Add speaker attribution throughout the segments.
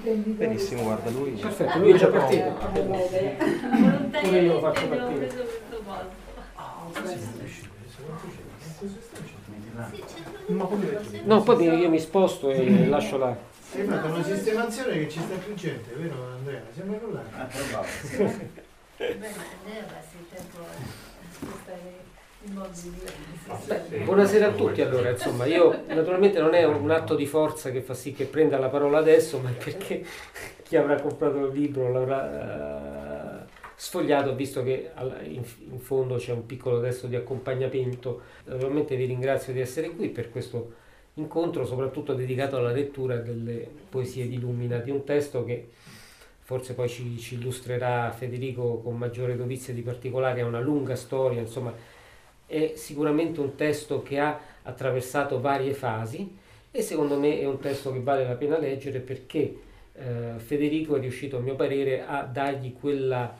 Speaker 1: imprenditore.
Speaker 2: Benissimo, guarda lui.
Speaker 3: Perfetto, lui è già partito.
Speaker 4: Pure
Speaker 3: io lo faccio partire.
Speaker 2: pure
Speaker 3: No, poi io mi sposto e lascio là.
Speaker 5: Fatto una sistemazione che ci sta più gente, vero Andrea? Siamo là.
Speaker 4: Beh, ma Andrea passa il tempo a spostare.
Speaker 3: Beh, buonasera a tutti allora, insomma, io naturalmente non è un atto di forza che fa sì che prenda la parola adesso, ma è perché chi avrà comprato il libro l'avrà eh, sfogliato, visto che in, in fondo c'è un piccolo testo di accompagnamento. Naturalmente vi ringrazio di essere qui per questo incontro, soprattutto dedicato alla lettura delle poesie di Lumina, di un testo che forse poi ci, ci illustrerà Federico con maggiore dovizia di particolari, ha una lunga storia, insomma è sicuramente un testo che ha attraversato varie fasi e secondo me è un testo che vale la pena leggere perché eh, Federico è riuscito a mio parere a dargli quella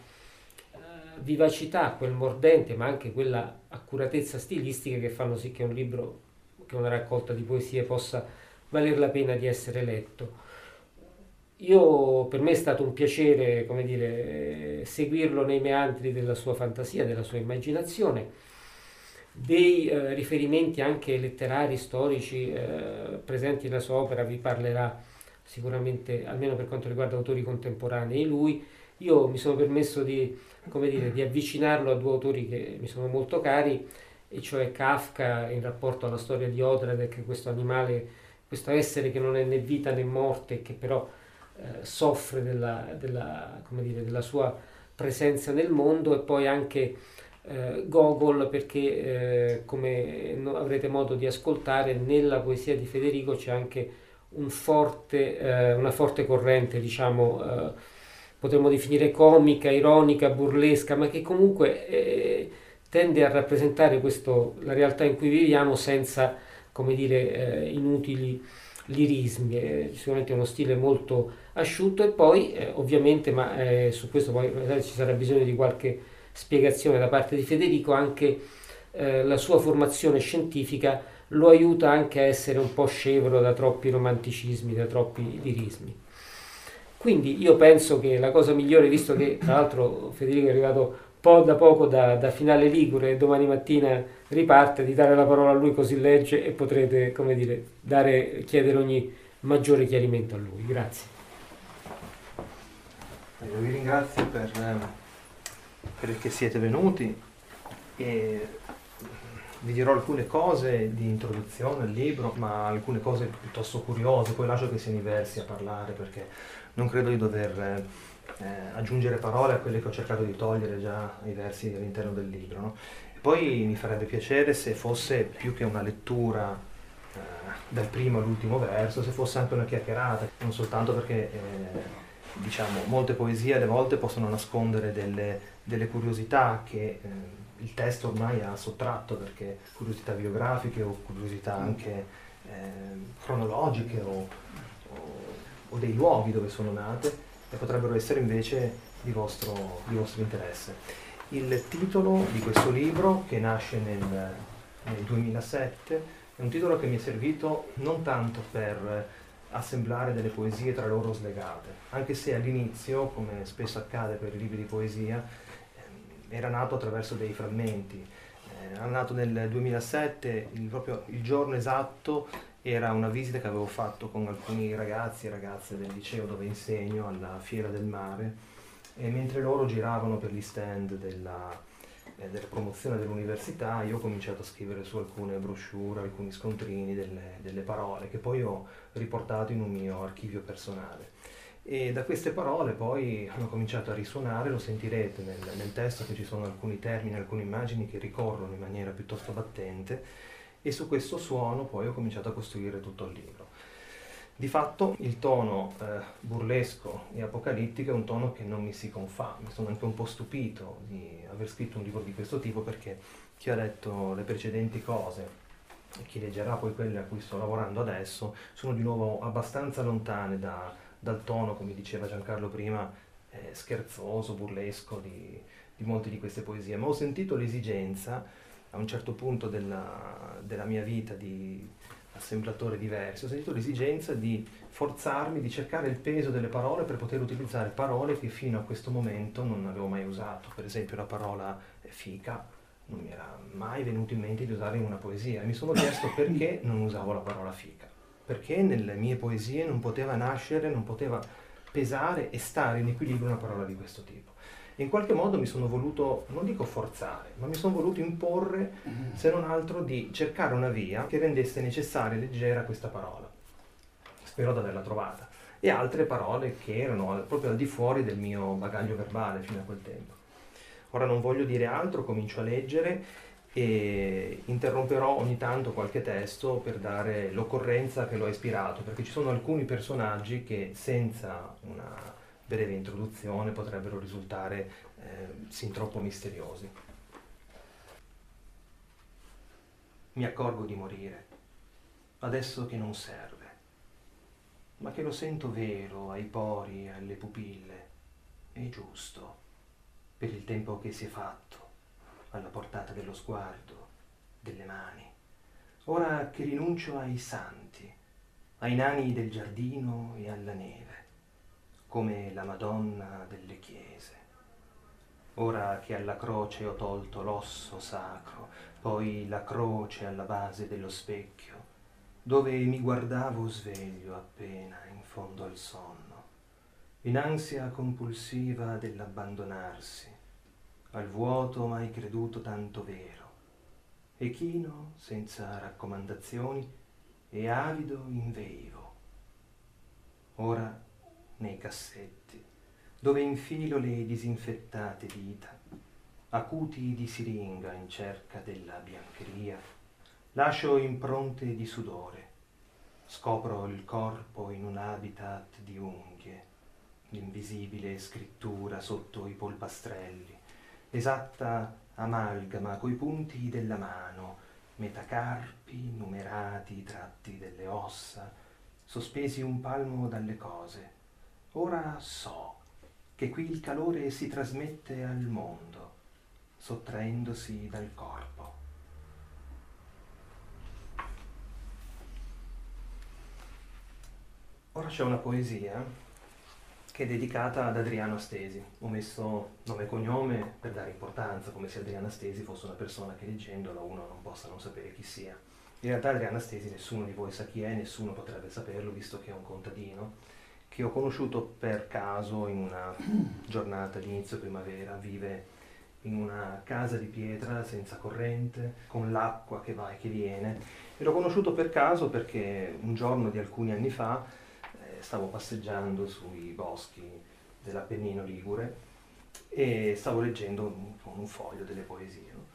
Speaker 3: eh, vivacità, quel mordente ma anche quella accuratezza stilistica che fanno sì che un libro, che una raccolta di poesie possa valer la pena di essere letto. Io, per me è stato un piacere, dire, eh, seguirlo nei meandri della sua fantasia, della sua immaginazione dei eh, riferimenti anche letterari, storici eh, presenti nella sua opera, vi parlerà sicuramente, almeno per quanto riguarda autori contemporanei, lui. Io mi sono permesso di, dire, di avvicinarlo a due autori che mi sono molto cari, e cioè Kafka in rapporto alla storia di Odradek, questo animale, questo essere che non è né vita né morte, che però eh, soffre della, della, dire, della sua presenza nel mondo, e poi anche eh, Gogol perché eh, come avrete modo di ascoltare nella poesia di Federico c'è anche un forte, eh, una forte corrente diciamo eh, potremmo definire comica, ironica, burlesca ma che comunque eh, tende a rappresentare questo, la realtà in cui viviamo senza come dire eh, inutili lirismi. È sicuramente uno stile molto asciutto e poi ovviamente ma su questo poi ci sarà bisogno di qualche spiegazione da parte di Federico, anche eh, la sua formazione scientifica lo aiuta anche a essere un po' scevro da troppi romanticismi, da troppi lirismi. Quindi io penso che la cosa migliore, visto che tra l'altro Federico è arrivato po' da poco da, da finale Ligure e domani mattina riparte, di dare la parola a lui così legge e potrete, come dire, dare, chiedere ogni maggiore chiarimento a lui. Grazie.
Speaker 2: Io vi ringrazio per, ehm, perché siete venuti e vi dirò alcune cose di introduzione al libro, ma alcune cose piuttosto curiose, poi lascio che siano i versi a parlare perché non credo di dover eh, aggiungere parole a quelle che ho cercato di togliere già ai versi all'interno del libro. no? Poi mi farebbe piacere se fosse più che una lettura eh, dal primo all'ultimo verso, se fosse anche una chiacchierata, non soltanto perché eh, diciamo, molte poesie alle volte possono nascondere delle, delle curiosità che eh, il testo ormai ha sottratto, perché curiosità biografiche o curiosità anche eh, cronologiche o, o- o dei luoghi dove sono nate e potrebbero essere invece di vostro, di vostro interesse. Il titolo di questo libro, che nasce nel, nel 2007, è un titolo che mi è servito non tanto per assemblare delle poesie tra loro slegate, anche se all'inizio, come spesso accade per i libri di poesia, ehm, era nato attraverso dei frammenti. Eh, Era nato nel 2007, il, proprio il giorno esatto era una visita che avevo fatto con alcuni ragazzi e ragazze del liceo dove insegno alla Fiera del Mare e mentre loro giravano per gli stand della, della promozione dell'università io ho cominciato a scrivere su alcune brochure, alcuni scontrini, delle, delle parole che poi ho riportato in un mio archivio personale. E da queste parole poi hanno cominciato a risuonare, lo sentirete nel, nel testo che ci sono alcuni termini, alcune immagini che ricorrono in maniera piuttosto battente e su questo suono poi ho cominciato a costruire tutto il libro. Di fatto il tono eh, burlesco e apocalittico è un tono che non mi si confà, mi sono anche un po' stupito di aver scritto un libro di questo tipo perché chi ha letto le precedenti cose e chi leggerà poi quelle a cui sto lavorando adesso sono di nuovo abbastanza lontane da- dal tono, come diceva Giancarlo prima, eh, scherzoso, burlesco di, di molte di queste poesie, ma ho sentito l'esigenza a un certo punto della, della mia vita di assemblatore diversi, ho sentito l'esigenza di forzarmi, di cercare il peso delle parole per poter utilizzare parole che fino a questo momento non avevo mai usato. Per esempio la parola fica non mi era mai venuto in mente di usare in una poesia. Mi sono chiesto perché non usavo la parola fica, perché nelle mie poesie non poteva nascere, non poteva pesare e stare in equilibrio una parola di questo tipo. In qualche modo mi sono voluto, non dico forzare, ma mi sono voluto imporre, se non altro, di cercare una via che rendesse necessaria e leggera questa parola. Spero di averla trovata. E altre parole che erano proprio al di fuori del mio bagaglio verbale fino a quel tempo. Ora non voglio dire altro, comincio a leggere e interromperò ogni tanto qualche testo per dare l'occorrenza che lo ha ispirato, perché ci sono alcuni personaggi che senza una breve introduzione potrebbero risultare eh, sin troppo misteriosi. Mi accorgo di morire, adesso che non serve, ma che lo sento vero ai pori alle pupille, è giusto, per il tempo che si è fatto, alla portata dello sguardo, delle mani. Ora che rinuncio ai santi, ai nani del giardino e alla neve come la Madonna delle chiese. Ora che alla croce ho tolto l'osso sacro, poi la croce alla base dello specchio, dove mi guardavo sveglio appena in fondo al sonno, in ansia compulsiva dell'abbandonarsi, al vuoto mai creduto tanto vero, e chino senza raccomandazioni e avido inveivo. Ora nei cassetti, dove infilo le disinfettate dita, acuti di siringa in cerca della biancheria, lascio impronte di sudore, scopro il corpo in un habitat di unghie, l'invisibile scrittura sotto i polpastrelli, esatta amalgama coi punti della mano, metacarpi numerati tratti delle ossa, sospesi un palmo dalle cose, Ora so che qui il calore si trasmette al mondo, sottraendosi dal corpo. Ora c'è una poesia che è dedicata ad Adriano Stesi. Ho messo nome e cognome per dare importanza, come se Adriano Stesi fosse una persona che leggendola uno non possa non sapere chi sia. In realtà Adriano Stesi nessuno di voi sa chi è, nessuno potrebbe saperlo visto che è un contadino che ho conosciuto per caso in una giornata di inizio primavera, vive in una casa di pietra senza corrente, con l'acqua che va e che viene. E l'ho conosciuto per caso perché un giorno di alcuni anni fa eh, stavo passeggiando sui boschi dell'Appennino Ligure e stavo leggendo con un foglio delle poesie. No?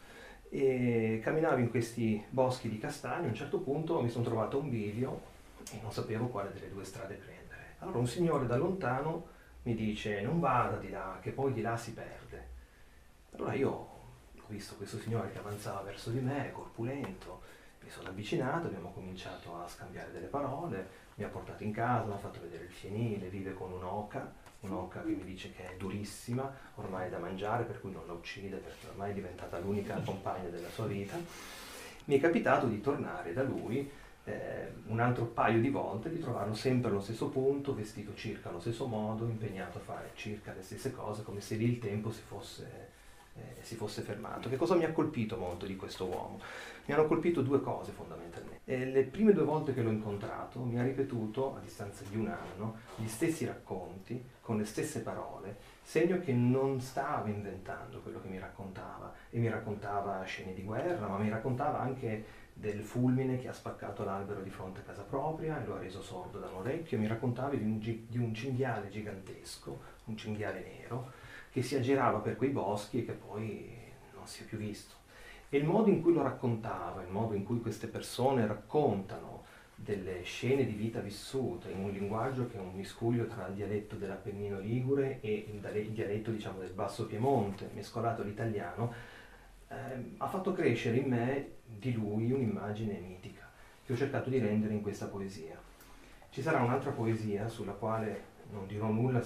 Speaker 2: E camminavo in questi boschi di castagni, a un certo punto mi sono trovato un bivio e non sapevo quale delle due strade prendere allora un signore da lontano mi dice non vada di là, che poi di là si perde. Allora io ho visto questo signore che avanzava verso di me, corpulento, mi sono avvicinato, abbiamo cominciato a scambiare delle parole, mi ha portato in casa, mi ha fatto vedere il fienile, vive con un'oca, un'oca che mi dice che è durissima, ormai è da mangiare, per cui non la uccide perché ormai è diventata l'unica compagna della sua vita. Mi è capitato di tornare da lui eh, un altro paio di volte di trovarlo sempre allo stesso punto, vestito circa allo stesso modo, impegnato a fare circa le stesse cose, come se lì il tempo si fosse, eh, si fosse fermato. Che cosa mi ha colpito molto di questo uomo? Mi hanno colpito due cose fondamentalmente. Eh, le prime due volte che l'ho incontrato mi ha ripetuto, a distanza di un anno, gli stessi racconti, con le stesse parole, segno che non stava inventando quello che mi raccontava, e mi raccontava scene di guerra, ma mi raccontava anche del fulmine che ha spaccato l'albero di fronte a casa propria e lo ha reso sordo da un orecchio. Mi raccontavi di un, di un cinghiale gigantesco, un cinghiale nero, che si aggirava per quei boschi e che poi non si è più visto. E il modo in cui lo raccontava, il modo in cui queste persone raccontano delle scene di vita vissute in un linguaggio che è un miscuglio tra il dialetto dell'Appennino Ligure e il dialetto diciamo, del Basso Piemonte, mescolato all'italiano, eh, ha fatto crescere in me di lui un'immagine mitica che ho cercato di rendere in questa poesia. Ci sarà un'altra poesia sulla quale non dirò nulla,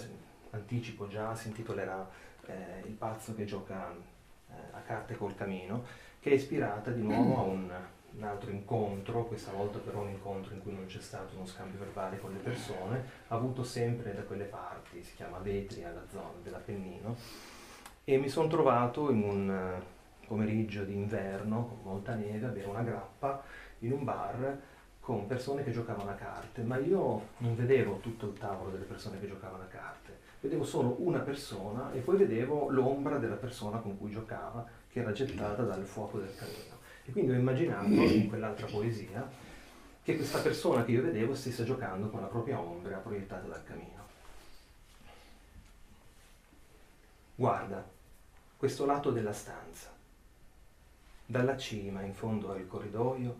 Speaker 2: anticipo già, si intitolerà eh, Il pazzo che gioca eh, a carte col camino, che è ispirata di nuovo a un un altro incontro, questa volta però un incontro in cui non c'è stato uno scambio verbale con le persone, avuto sempre da quelle parti, si chiama Vetria, la zona dell'Appennino, e mi sono trovato in un pomeriggio d'inverno con molta neve a bere una grappa in un bar con persone che giocavano a carte, ma io non vedevo tutto il tavolo delle persone che giocavano a carte, vedevo solo una persona e poi vedevo l'ombra della persona con cui giocava che era gettata dal fuoco del camino. E quindi ho immaginato in quell'altra poesia che questa persona che io vedevo stesse giocando con la propria ombra proiettata dal camino. Guarda, questo lato della stanza. Dalla cima, in fondo al corridoio,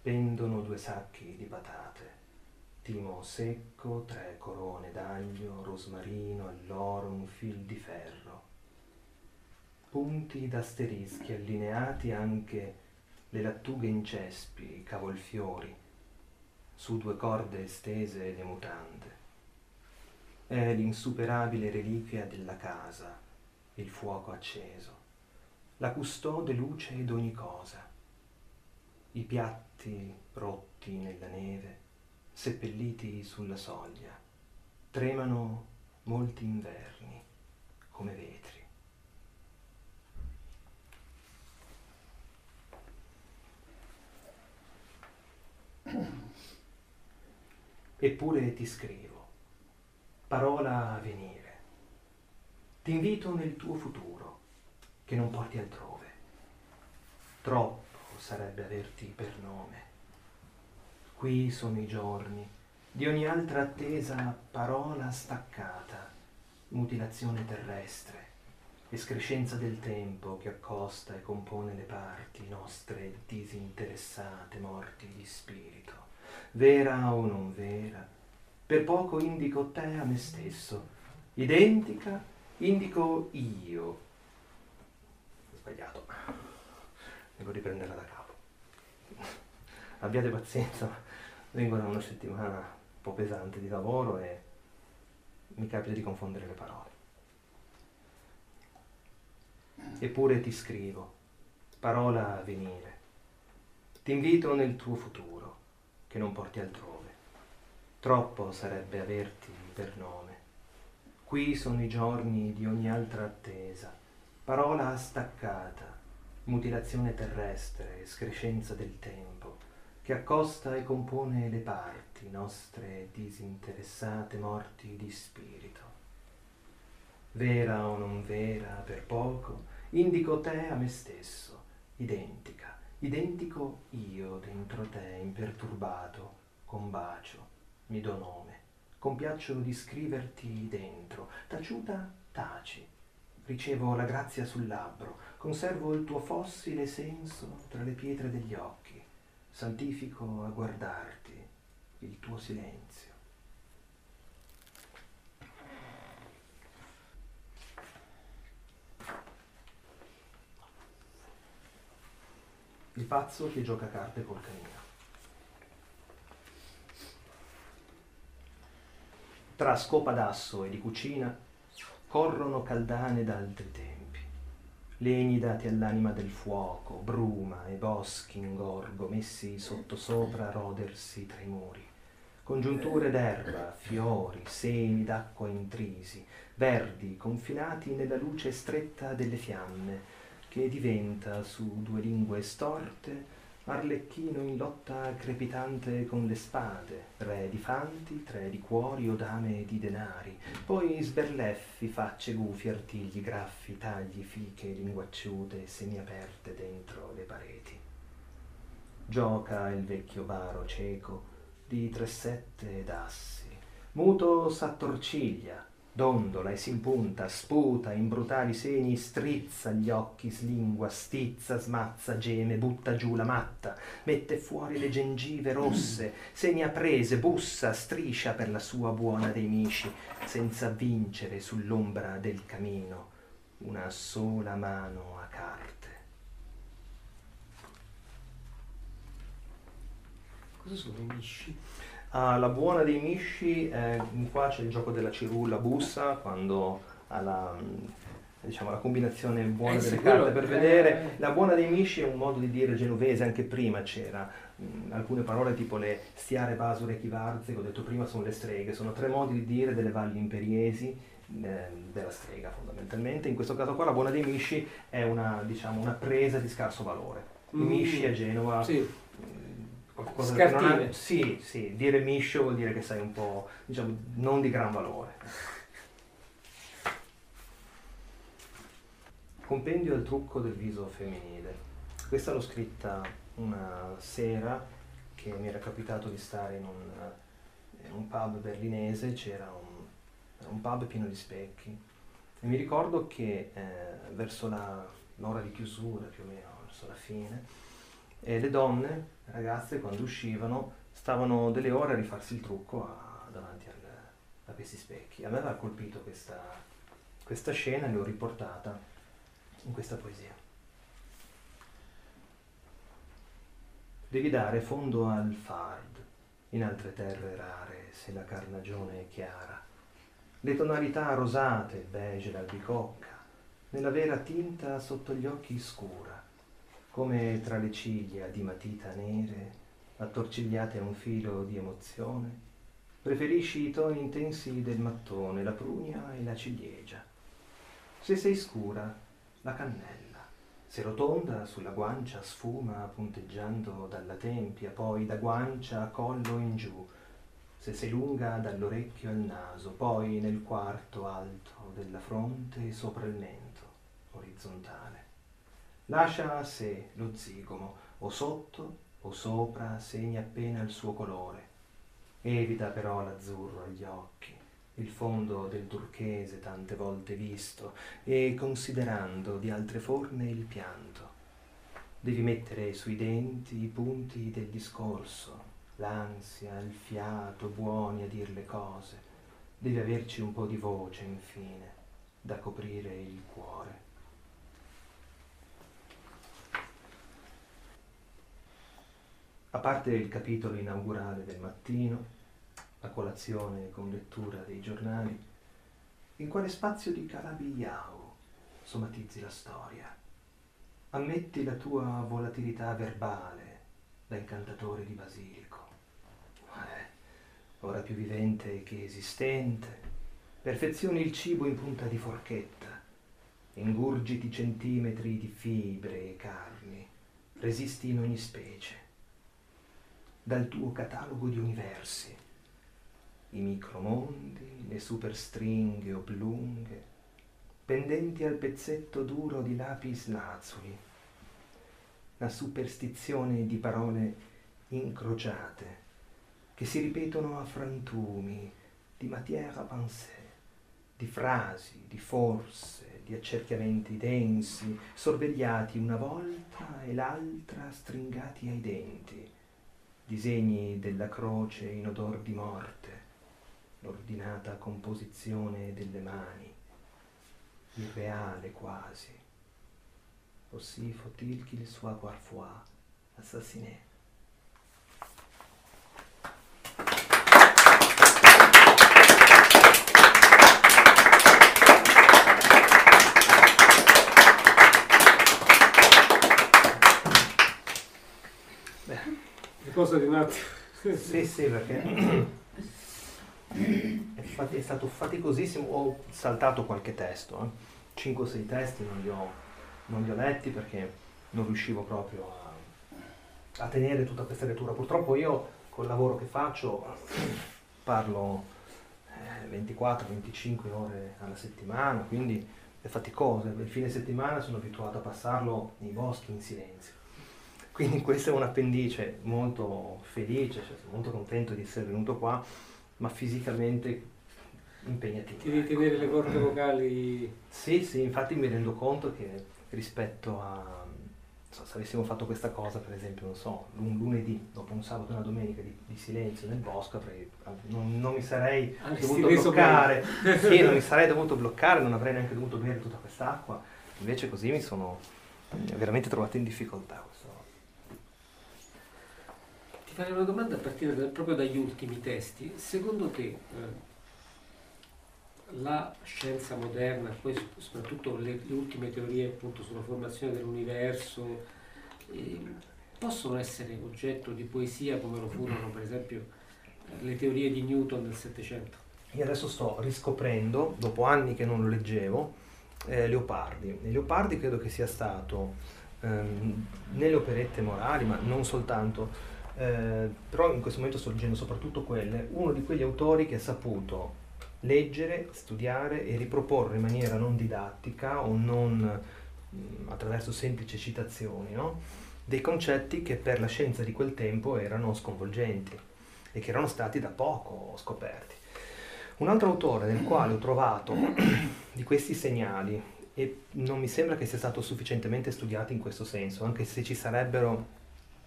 Speaker 2: pendono due sacchi di patate, timo secco, tre corone d'aglio, rosmarino, alloro, un fil di ferro. Punti d'asterischi allineati anche le lattughe in cespi, i cavolfiori, su due corde estese le mutande. È l'insuperabile reliquia della casa, il fuoco acceso, la custode luce d'ogni cosa, i piatti rotti nella neve, seppelliti sulla soglia, tremano molti inverni come vetri. Eppure ti scrivo, parola a venire. Ti invito nel tuo futuro, che non porti altrove. Troppo sarebbe averti per nome. Qui sono i giorni di ogni altra attesa parola staccata, mutilazione terrestre, escrescenza del tempo che accosta e compone le parti nostre disinteressate, morti di spirito. Vera o non vera, per poco indico te a me stesso, identica indico io. Sbagliato, devo riprenderla da capo. Abbiate pazienza, vengo da una settimana un po' pesante di lavoro e mi capita di confondere le parole. Eppure ti scrivo, parola a venire. Ti invito nel tuo futuro, che non porti altrove. Troppo sarebbe averti per nome. Qui sono i giorni di ogni altra attesa, parola staccata, mutilazione terrestre, escrescenza del tempo, che accosta e compone le parti nostre disinteressate morti di spirito. Vera o non vera, per poco, indico te a me stesso, identica, identico io dentro te, imperturbato, con bacio, mi do nome, compiaccio di scriverti dentro, taciuta taci, ricevo la grazia sul labbro, conservo il tuo fossile senso tra le pietre degli occhi, santifico a guardarti il tuo silenzio. Il pazzo che gioca a carte col canino. Tra scopa d'asso e di cucina corrono caldane d'altri tempi, legni dati all'anima del fuoco, bruma e boschi ingorgo messi sottosopra a rodersi tra i muri, congiunture d'erba, fiori, semi d'acqua intrisi, verdi confinati nella luce stretta delle fiamme, che diventa su due lingue storte Arlecchino in lotta crepitante con le spade, re di fanti, tre di cuori o dame di denari, poi sberleffi, facce gufi, artigli, graffi, tagli, fiche, linguacciute, semiaperte dentro le pareti. Gioca il vecchio baro cieco di tre sette ed assi, muto s'attorciglia, dondola e s'impunta, sputa in brutali segni, strizza gli occhi, slingua, stizza, smazza, geme, butta giù la matta, mette fuori le gengive rosse, segna prese, bussa, striscia per la sua buona dei misci, senza vincere sull'ombra del camino una sola mano a carte.
Speaker 3: Cosa sono i misci?
Speaker 2: Ah, la buona dei misci, eh, qua c'è il gioco della cirulla bussa, quando alla, diciamo, la combinazione buona
Speaker 3: Eh
Speaker 2: delle
Speaker 3: quello-
Speaker 2: carte per vedere.
Speaker 3: eh.
Speaker 2: La buona dei misci è un modo di dire genovese, anche prima c'era mh, alcune parole tipo le stiare, basure, chivarze, che ho detto prima sono le streghe, sono tre modi di dire delle valli imperiesi eh, della strega fondamentalmente. In questo caso qua la buona dei misci è una, diciamo, una presa di scarso valore. I
Speaker 3: Mm.
Speaker 2: misci a Genova
Speaker 3: Sì,
Speaker 2: qualcosa che non
Speaker 3: Scartine.
Speaker 2: ha- sì, sì, dire miscio vuol dire che sei un po', diciamo, non di gran valore. Compendio al trucco del viso femminile. Questa l'ho scritta una sera che mi era capitato di stare in un, in un pub berlinese, c'era un, un pub pieno di specchi e mi ricordo che eh, verso la- l'ora di chiusura, più o meno verso la fine, e le donne, ragazze, quando uscivano, stavano delle ore a rifarsi il trucco a- davanti al- a questi specchi. A me aveva colpito questa, questa scena e l'ho riportata in questa poesia. Devi dare fondo al fard, in altre terre rare, se la carnagione è chiara. Le tonalità rosate, beige d'albicocca, nella vera tinta sotto gli occhi scura, come tra le ciglia di matita nere, attorcigliate a un filo di emozione, preferisci i toni intensi del mattone, la prugna e la ciliegia. Se sei scura, la cannella. Se rotonda, sulla guancia sfuma punteggiando dalla tempia, poi da guancia a collo in giù. Se sei lunga dall'orecchio al naso, poi nel quarto alto della fronte e sopra il mento, orizzontale. Lascia a sé lo zigomo, o sotto o sopra segna appena il suo colore. Evita però l'azzurro agli occhi, il fondo del turchese tante volte visto, e considerando di altre forme il pianto. Devi mettere sui denti i punti del discorso, l'ansia, il fiato, buoni a dir le cose. Devi averci un po' di voce, infine, da coprire il cuore. A parte il capitolo inaugurale del mattino, la colazione con lettura dei giornali, in quale spazio di Calabigliao somatizzi la storia? Ammetti la tua volatilità verbale da incantatore di basilico. Eh, ora più vivente che esistente, perfezioni il cibo in punta di forchetta, ingurgiti centimetri di fibre e carni, resisti in ogni specie. Dal tuo catalogo di universi, i micromondi, le superstringhe oblunghe, pendenti al pezzetto duro di lapis lazuli, la superstizione di parole incrociate che si ripetono a frantumi di matière penser, di frasi, di forse, di accerchiamenti densi, sorvegliati una volta e l'altra stringati ai denti, disegni della croce in odor di morte, l'ordinata composizione delle mani, irreale quasi. Aussi faut-il qu'il soit parfois assassiné.
Speaker 3: Riposo di un attimo.
Speaker 2: Sì, sì, perché è, fati- è stato faticosissimo. Ho saltato qualche testo, 5 o 6 testi non li, ho, non li ho letti perché non riuscivo proprio a, a tenere tutta questa lettura. Purtroppo io col lavoro che faccio parlo eh, 24-25 ore alla settimana, quindi è faticoso. Il fine settimana sono abituato a passarlo nei boschi in silenzio. Quindi questa è un'appendice molto felice, cioè sono molto contento di essere venuto qua, ma fisicamente impegnativo.
Speaker 3: Ti devi tenere le corde vocali.
Speaker 2: Sì, sì, infatti mi rendo conto che rispetto a, so, se avessimo fatto questa cosa, per esempio, non so, un lunedì, dopo un sabato e una domenica di, di silenzio nel bosco, avrei, non, non mi sarei
Speaker 3: Avresti
Speaker 2: dovuto bloccare, sì, non mi sarei dovuto bloccare, non avrei neanche dovuto bere tutta quest'acqua, invece così mi sono veramente trovato in difficoltà.
Speaker 3: Ti farei una domanda a partire da- proprio dagli ultimi testi. Secondo te eh, la scienza moderna, poi soprattutto le, le ultime teorie appunto sulla formazione dell'universo, eh, possono essere oggetto di poesia come lo furono per esempio eh, le teorie di Newton del Settecento?
Speaker 2: Io adesso sto riscoprendo, dopo anni che non lo leggevo, eh, Leopardi. E Leopardi credo che sia stato ehm, nelle operette morali, ma non soltanto, eh, però in questo momento sto leggendo soprattutto quelle, uno di quegli autori che ha saputo leggere, studiare e riproporre in maniera non didattica o non mh, mm, attraverso semplici citazioni, no? dei concetti che per la scienza di quel tempo erano sconvolgenti e che erano stati da poco scoperti. Un altro autore nel quale ho trovato di questi segnali e non mi sembra che sia stato sufficientemente studiato in questo senso, anche se ci sarebbero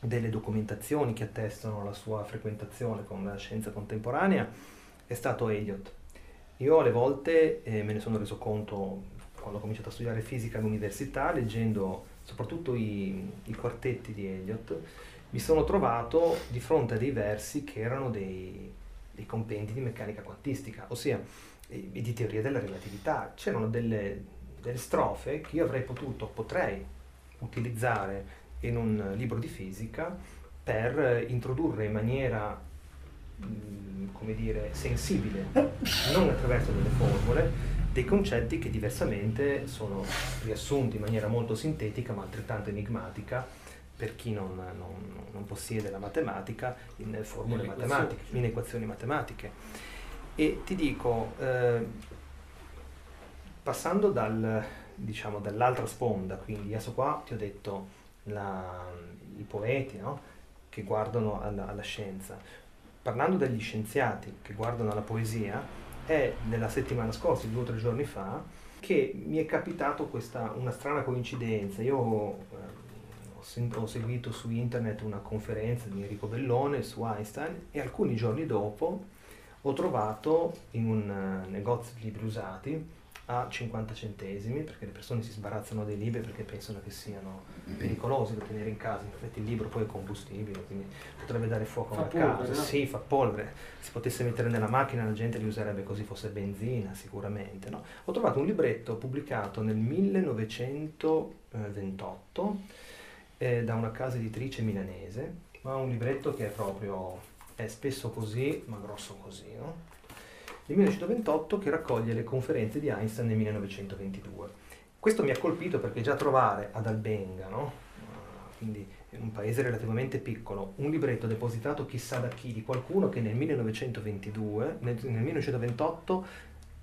Speaker 2: delle documentazioni che attestano la sua frequentazione con la scienza contemporanea, è stato Eliot. Io alle volte eh, me ne sono reso conto quando ho cominciato a studiare fisica all'università, leggendo soprattutto i, i quartetti di Eliot, mi sono trovato di fronte a dei versi che erano dei, dei compendi di meccanica quantistica, ossia di teoria della relatività. C'erano delle, delle strofe che io avrei potuto, potrei utilizzare in un libro di fisica per introdurre in maniera, mm, come dire, sensibile, non attraverso delle formule, dei concetti che diversamente sono riassunti in maniera molto sintetica ma altrettanto enigmatica per chi non, non, non possiede la matematica in formule in matematiche, in equazioni matematiche. E ti dico, eh, passando dal, diciamo, dall'altra sponda, quindi adesso qua ti ho detto la, i poeti no? che guardano alla, alla, scienza, parlando degli scienziati che guardano alla poesia, è nella settimana scorsa, due o tre giorni fa, che mi è capitato questa, una strana coincidenza. Io eh, ho seguito su internet una conferenza di Enrico Bellone su Einstein e alcuni giorni dopo ho trovato in un uh, negozio di libri usati a 50 centesimi perché le persone si sbarazzano dei libri perché pensano che siano pericolosi da tenere in casa. In effetti il libro poi è combustibile, quindi potrebbe dare fuoco a casa. No? Sì, fa polvere. Se potesse mettere nella macchina la gente li userebbe così fosse benzina, sicuramente. No? Ho trovato un libretto pubblicato nel 1928 eh, da una casa editrice milanese, ma un libretto che è proprio è spesso così, ma grosso così, no? Del 1928 che raccoglie le conferenze di Einstein nel 1922. Questo mi ha colpito perché già trovare ad Albenga, no? Uh, quindi in un paese relativamente piccolo, un libretto depositato chissà da chi, di qualcuno che nel 1922, nel, nel 1928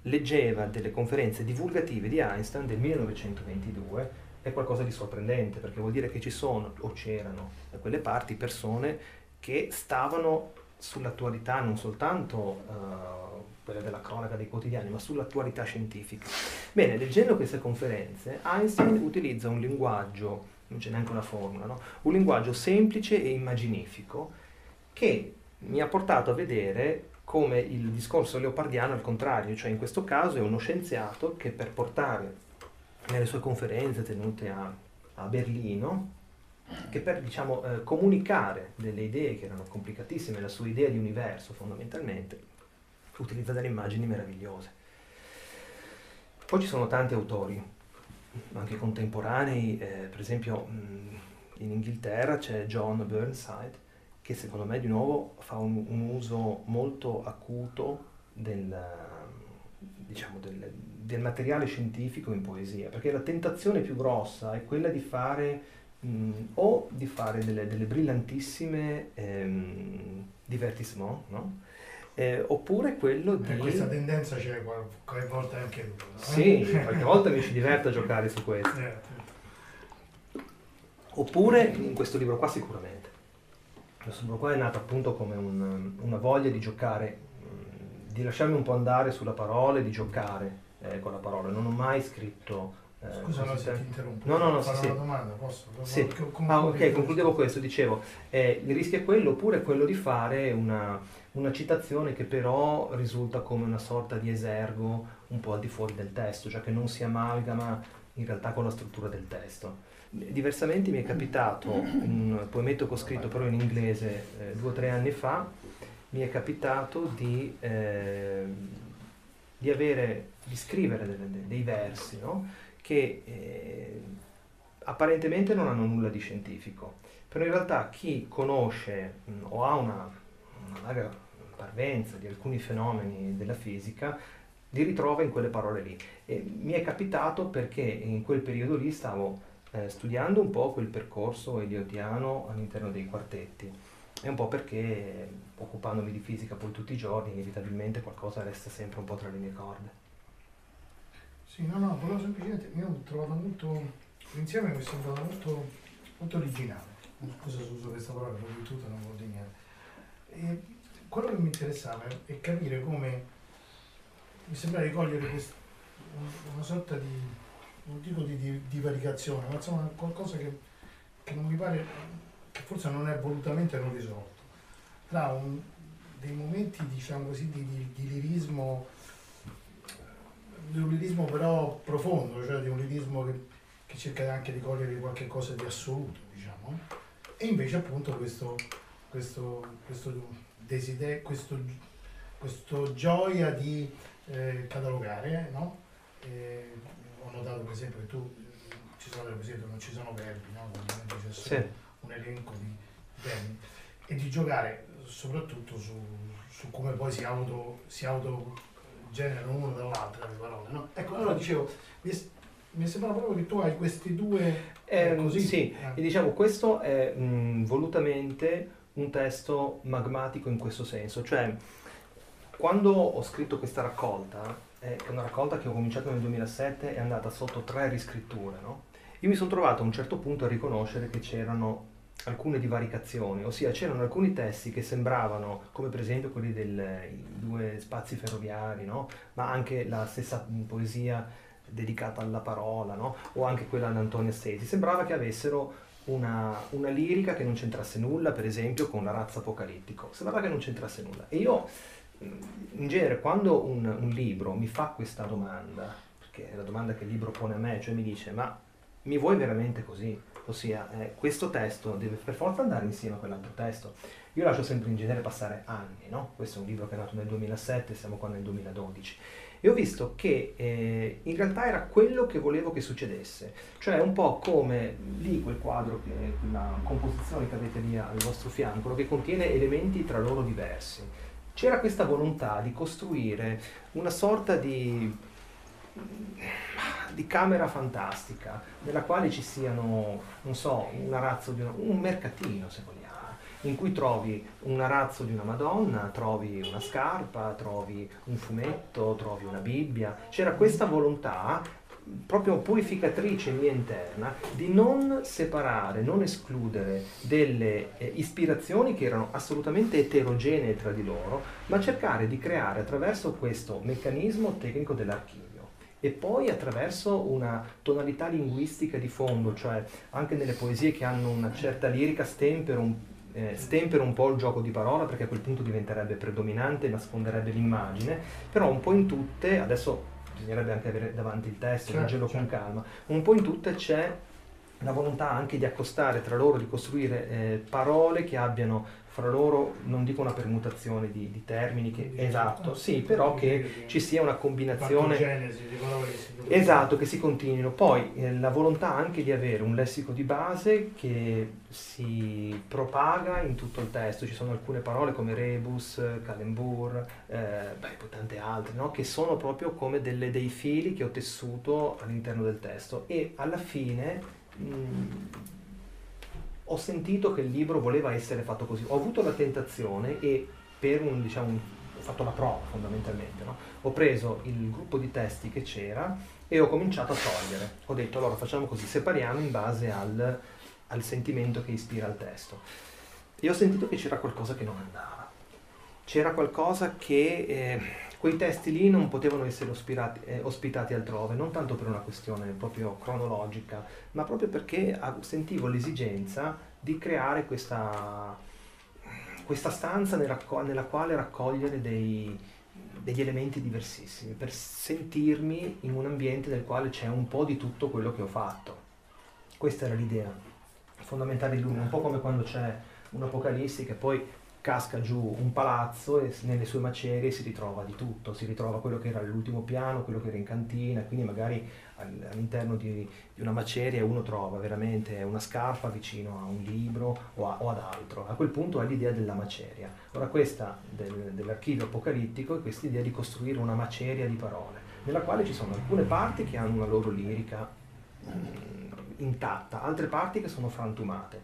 Speaker 2: leggeva delle conferenze divulgative di Einstein del 1922 è qualcosa di sorprendente perché vuol dire che ci sono o c'erano da quelle parti persone che stavano sull'attualità, non soltanto uh, quella della cronaca dei quotidiani, ma sull'attualità scientifica. Bene, leggendo queste conferenze, Einstein utilizza un linguaggio, non c'è neanche una formula, no? un linguaggio semplice e immaginifico che mi ha portato a vedere come il discorso leopardiano al contrario, cioè in questo caso è uno scienziato che per portare nelle sue conferenze tenute a, a Berlino che per diciamo, eh, comunicare delle idee che erano complicatissime, la sua idea di universo fondamentalmente, utilizza delle immagini meravigliose. Poi ci sono tanti autori, anche contemporanei, eh, per esempio mh, in Inghilterra c'è John Burnside, che secondo me di nuovo fa un, un uso molto acuto del, diciamo, del, del materiale scientifico in poesia, perché la tentazione più grossa è quella di fare mh, o di fare delle, delle brillantissime ehm, divertissement, no? Eh, oppure quello di...
Speaker 5: Eh, questa tendenza c'è qualche volta anche lui. No?
Speaker 2: Sì, qualche volta mi ci diverto a giocare su questo. Eh, oppure in questo libro qua sicuramente. Questo libro qua è nato appunto come un, una voglia di giocare, di lasciarmi un po' andare sulla parola e di giocare eh, con la parola. Non ho mai scritto
Speaker 5: eh, Scusa, no, se ti interrompo.
Speaker 2: No, no, no,
Speaker 5: Farò
Speaker 2: sì,
Speaker 5: una domanda, posso?
Speaker 2: Sì. Ah, ok, concludevo questo, dicevo, eh, il rischio è quello, oppure quello di fare una, una, citazione che però risulta come una sorta di esergo un po' al di fuori del testo, cioè che non si amalgama in realtà con la struttura del testo. Diversamente mi è capitato, un poemetto che ho scritto però in inglese eh, due o tre anni fa, mi è capitato di... Eh, di, avere, di scrivere delle, dei versi no? che eh, apparentemente non hanno nulla di scientifico, però in realtà chi conosce mh, o ha una, una vaga parvenza di alcuni fenomeni della fisica li ritrova in quelle parole lì. E mi è capitato perché in quel periodo lì stavo eh, studiando un po' quel percorso eliotiano all'interno dei quartetti e un po' perché occupandomi di fisica poi tutti i giorni inevitabilmente qualcosa resta sempre un po' tra le mie corde.
Speaker 5: Sì, no, no, volevo semplicemente, mi ho trovato molto, l'insieme mi è sembrato molto, molto originale. Scusa se uso questa parola, l'ho ripetuta, non vuol dire niente. E quello che mi interessava è capire come, mi sembra di cogliere quest- una sorta di, non dico di, di ma insomma qualcosa che, che non mi pare, che forse non è volutamente non risolto, tra un, dei momenti, diciamo così, di, di, di lirismo di un lirismo però profondo, cioè di un lirismo che, che cerca anche di cogliere qualche cosa di assoluto, diciamo, e invece appunto questo, questo, questo desiderio, questo, questo gioia di eh, catalogare, no? E ho notato per esempio che tu ci sono delle cose non ci sono verbi, no? Quando c'è solo
Speaker 2: Sì.
Speaker 5: un elenco di verbi e di giocare soprattutto su, su come poi si auto, si auto generano uno dall'altra le parole, no? Ecco, allora dicevo, mi, sembra proprio che tu hai questi due
Speaker 2: Eh,
Speaker 5: così.
Speaker 2: sì,
Speaker 5: eh.
Speaker 2: e diciamo questo è mh, volutamente un testo magmatico in questo senso, cioè quando ho scritto questa raccolta, eh, è una raccolta che ho cominciato nel 2007 è andata sotto tre riscritture, no? Io mi sono trovato a un certo punto a riconoscere che c'erano alcune divaricazioni, ossia c'erano alcuni testi che sembravano, come per esempio quelli dei due spazi ferroviari, no? ma anche la stessa mh, poesia dedicata alla parola, no? o anche quella di Antonio Stesi, sembrava che avessero una, una lirica che non c'entrasse nulla, per esempio con la razza apocalittico, sembrava che non c'entrasse nulla. E io, mh, in genere, quando un, un libro mi fa questa domanda, perché è la domanda che il libro pone a me, cioè mi dice, ma mi vuoi veramente così? Ossia, eh, questo testo deve per forza andare insieme a quell'altro testo. Io lascio sempre in genere passare anni, no? Questo è un libro che è nato nel 2007, siamo qua nel 2012. E ho visto che eh, in realtà era quello che volevo che succedesse. Cioè un po' come lì quel quadro, che, quella composizione che avete lì al vostro fianco, che contiene elementi tra loro diversi. C'era questa volontà di costruire una sorta di di camera fantastica, nella quale ci siano, non so, una, un mercatino se vogliamo, in cui trovi un arazzo di una Madonna, trovi una scarpa, trovi un fumetto, trovi una Bibbia. C'era questa volontà proprio purificatrice mia interna di non separare, non escludere delle eh, ispirazioni che erano assolutamente eterogenee tra di loro, ma cercare di creare attraverso questo meccanismo tecnico dell'archivio e poi attraverso una tonalità linguistica di fondo, cioè anche nelle poesie che hanno una certa lirica stempero un, eh, stempero un po' il gioco di parola perché a quel punto diventerebbe predominante, nasconderebbe l'immagine, però un po' in tutte, adesso bisognerebbe anche avere davanti il testo,
Speaker 5: Certo,
Speaker 2: leggerlo
Speaker 5: certo.
Speaker 2: con calma, un po' in tutte c'è la volontà anche di accostare tra loro, di costruire eh, parole che abbiano fra loro, non dico una permutazione di, di termini, che, esatto, sì, però che ci sia una combinazione... Esatto, che si continuino. Poi eh, la volontà anche di avere un lessico di base che si propaga in tutto il testo. Ci sono alcune parole come rebus, calembour, eh, beh, tante altre, no? che sono proprio come delle- dei fili che ho tessuto all'interno del testo. E alla fine mh, ho sentito che il libro voleva essere fatto così. Ho avuto la tentazione e per un, diciamo, un- ho fatto la prova fondamentalmente, no? ho preso il gruppo di testi che c'era e ho cominciato a togliere. Ho detto allora facciamo così, separiamo in base al, al sentimento che ispira il testo. E ho sentito che c'era qualcosa che non andava. C'era qualcosa che eh, quei testi lì non potevano essere ospirati- eh, ospitati altrove, non tanto per una questione proprio cronologica, ma proprio perché ah, sentivo l'esigenza di creare questa, questa stanza nella, nella quale raccogliere dei, degli elementi diversissimi, per sentirmi in un ambiente nel quale c'è un po' di tutto quello che ho fatto. Questa era l'idea fondamentale di lui, un po' come quando c'è un'apocalissi che poi casca giù un palazzo e nelle sue macerie si ritrova di tutto, si ritrova quello che era l'ultimo piano, quello che era in cantina, quindi magari all'interno di, di una maceria uno trova veramente una scarpa vicino a un libro o, a, o ad altro. A quel punto ha l'idea della maceria. Ora questa del, dell'archivio apocalittico è questa idea di costruire una maceria di parole, nella quale ci sono alcune parti che hanno una loro lirica mh, intatta, altre parti che sono frantumate.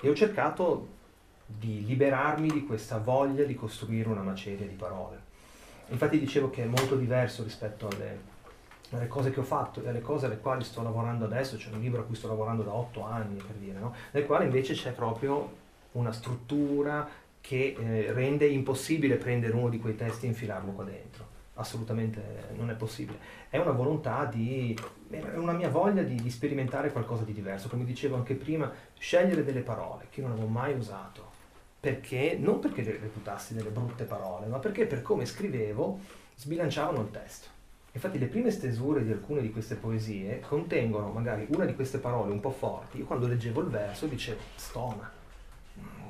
Speaker 2: E ho cercato di liberarmi di questa voglia di costruire una maceria di parole. Infatti dicevo che è molto diverso rispetto alle, alle cose che ho fatto e alle cose alle quali sto lavorando adesso, c'è un libro a cui sto lavorando da otto anni per dire, no? nel quale invece c'è proprio una struttura che eh, rende impossibile prendere uno di quei testi e infilarlo qua dentro. Assolutamente non è possibile. È una volontà di. è una mia voglia di, di sperimentare qualcosa di diverso. Come dicevo anche prima, scegliere delle parole che non avevo mai usato perché non perché reputassi delle brutte parole, ma perché per come scrivevo sbilanciavano il testo. Infatti le prime stesure di alcune di queste poesie contengono magari una di queste parole un po' forti, io quando leggevo il verso dicevo stona,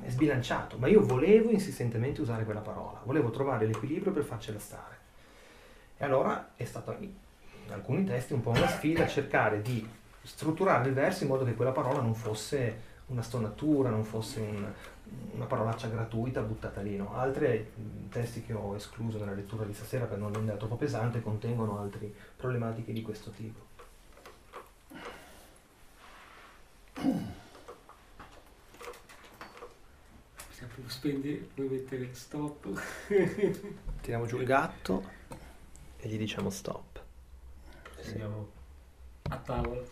Speaker 2: è sbilanciato, ma io volevo insistentemente usare quella parola, volevo trovare l'equilibrio per farcela stare. E allora è stata in alcuni testi un po' una sfida cercare di strutturare il verso in modo che quella parola non fosse una stonatura, non fosse un, una parolaccia gratuita buttata lì. No? Altri testi che ho escluso nella lettura di stasera per non rendere troppo pesante contengono altre problematiche di questo tipo.
Speaker 3: Possiamo spendere, puoi mettere stop.
Speaker 2: Tiriamo giù il gatto e gli diciamo stop.
Speaker 3: Siamo a tavola.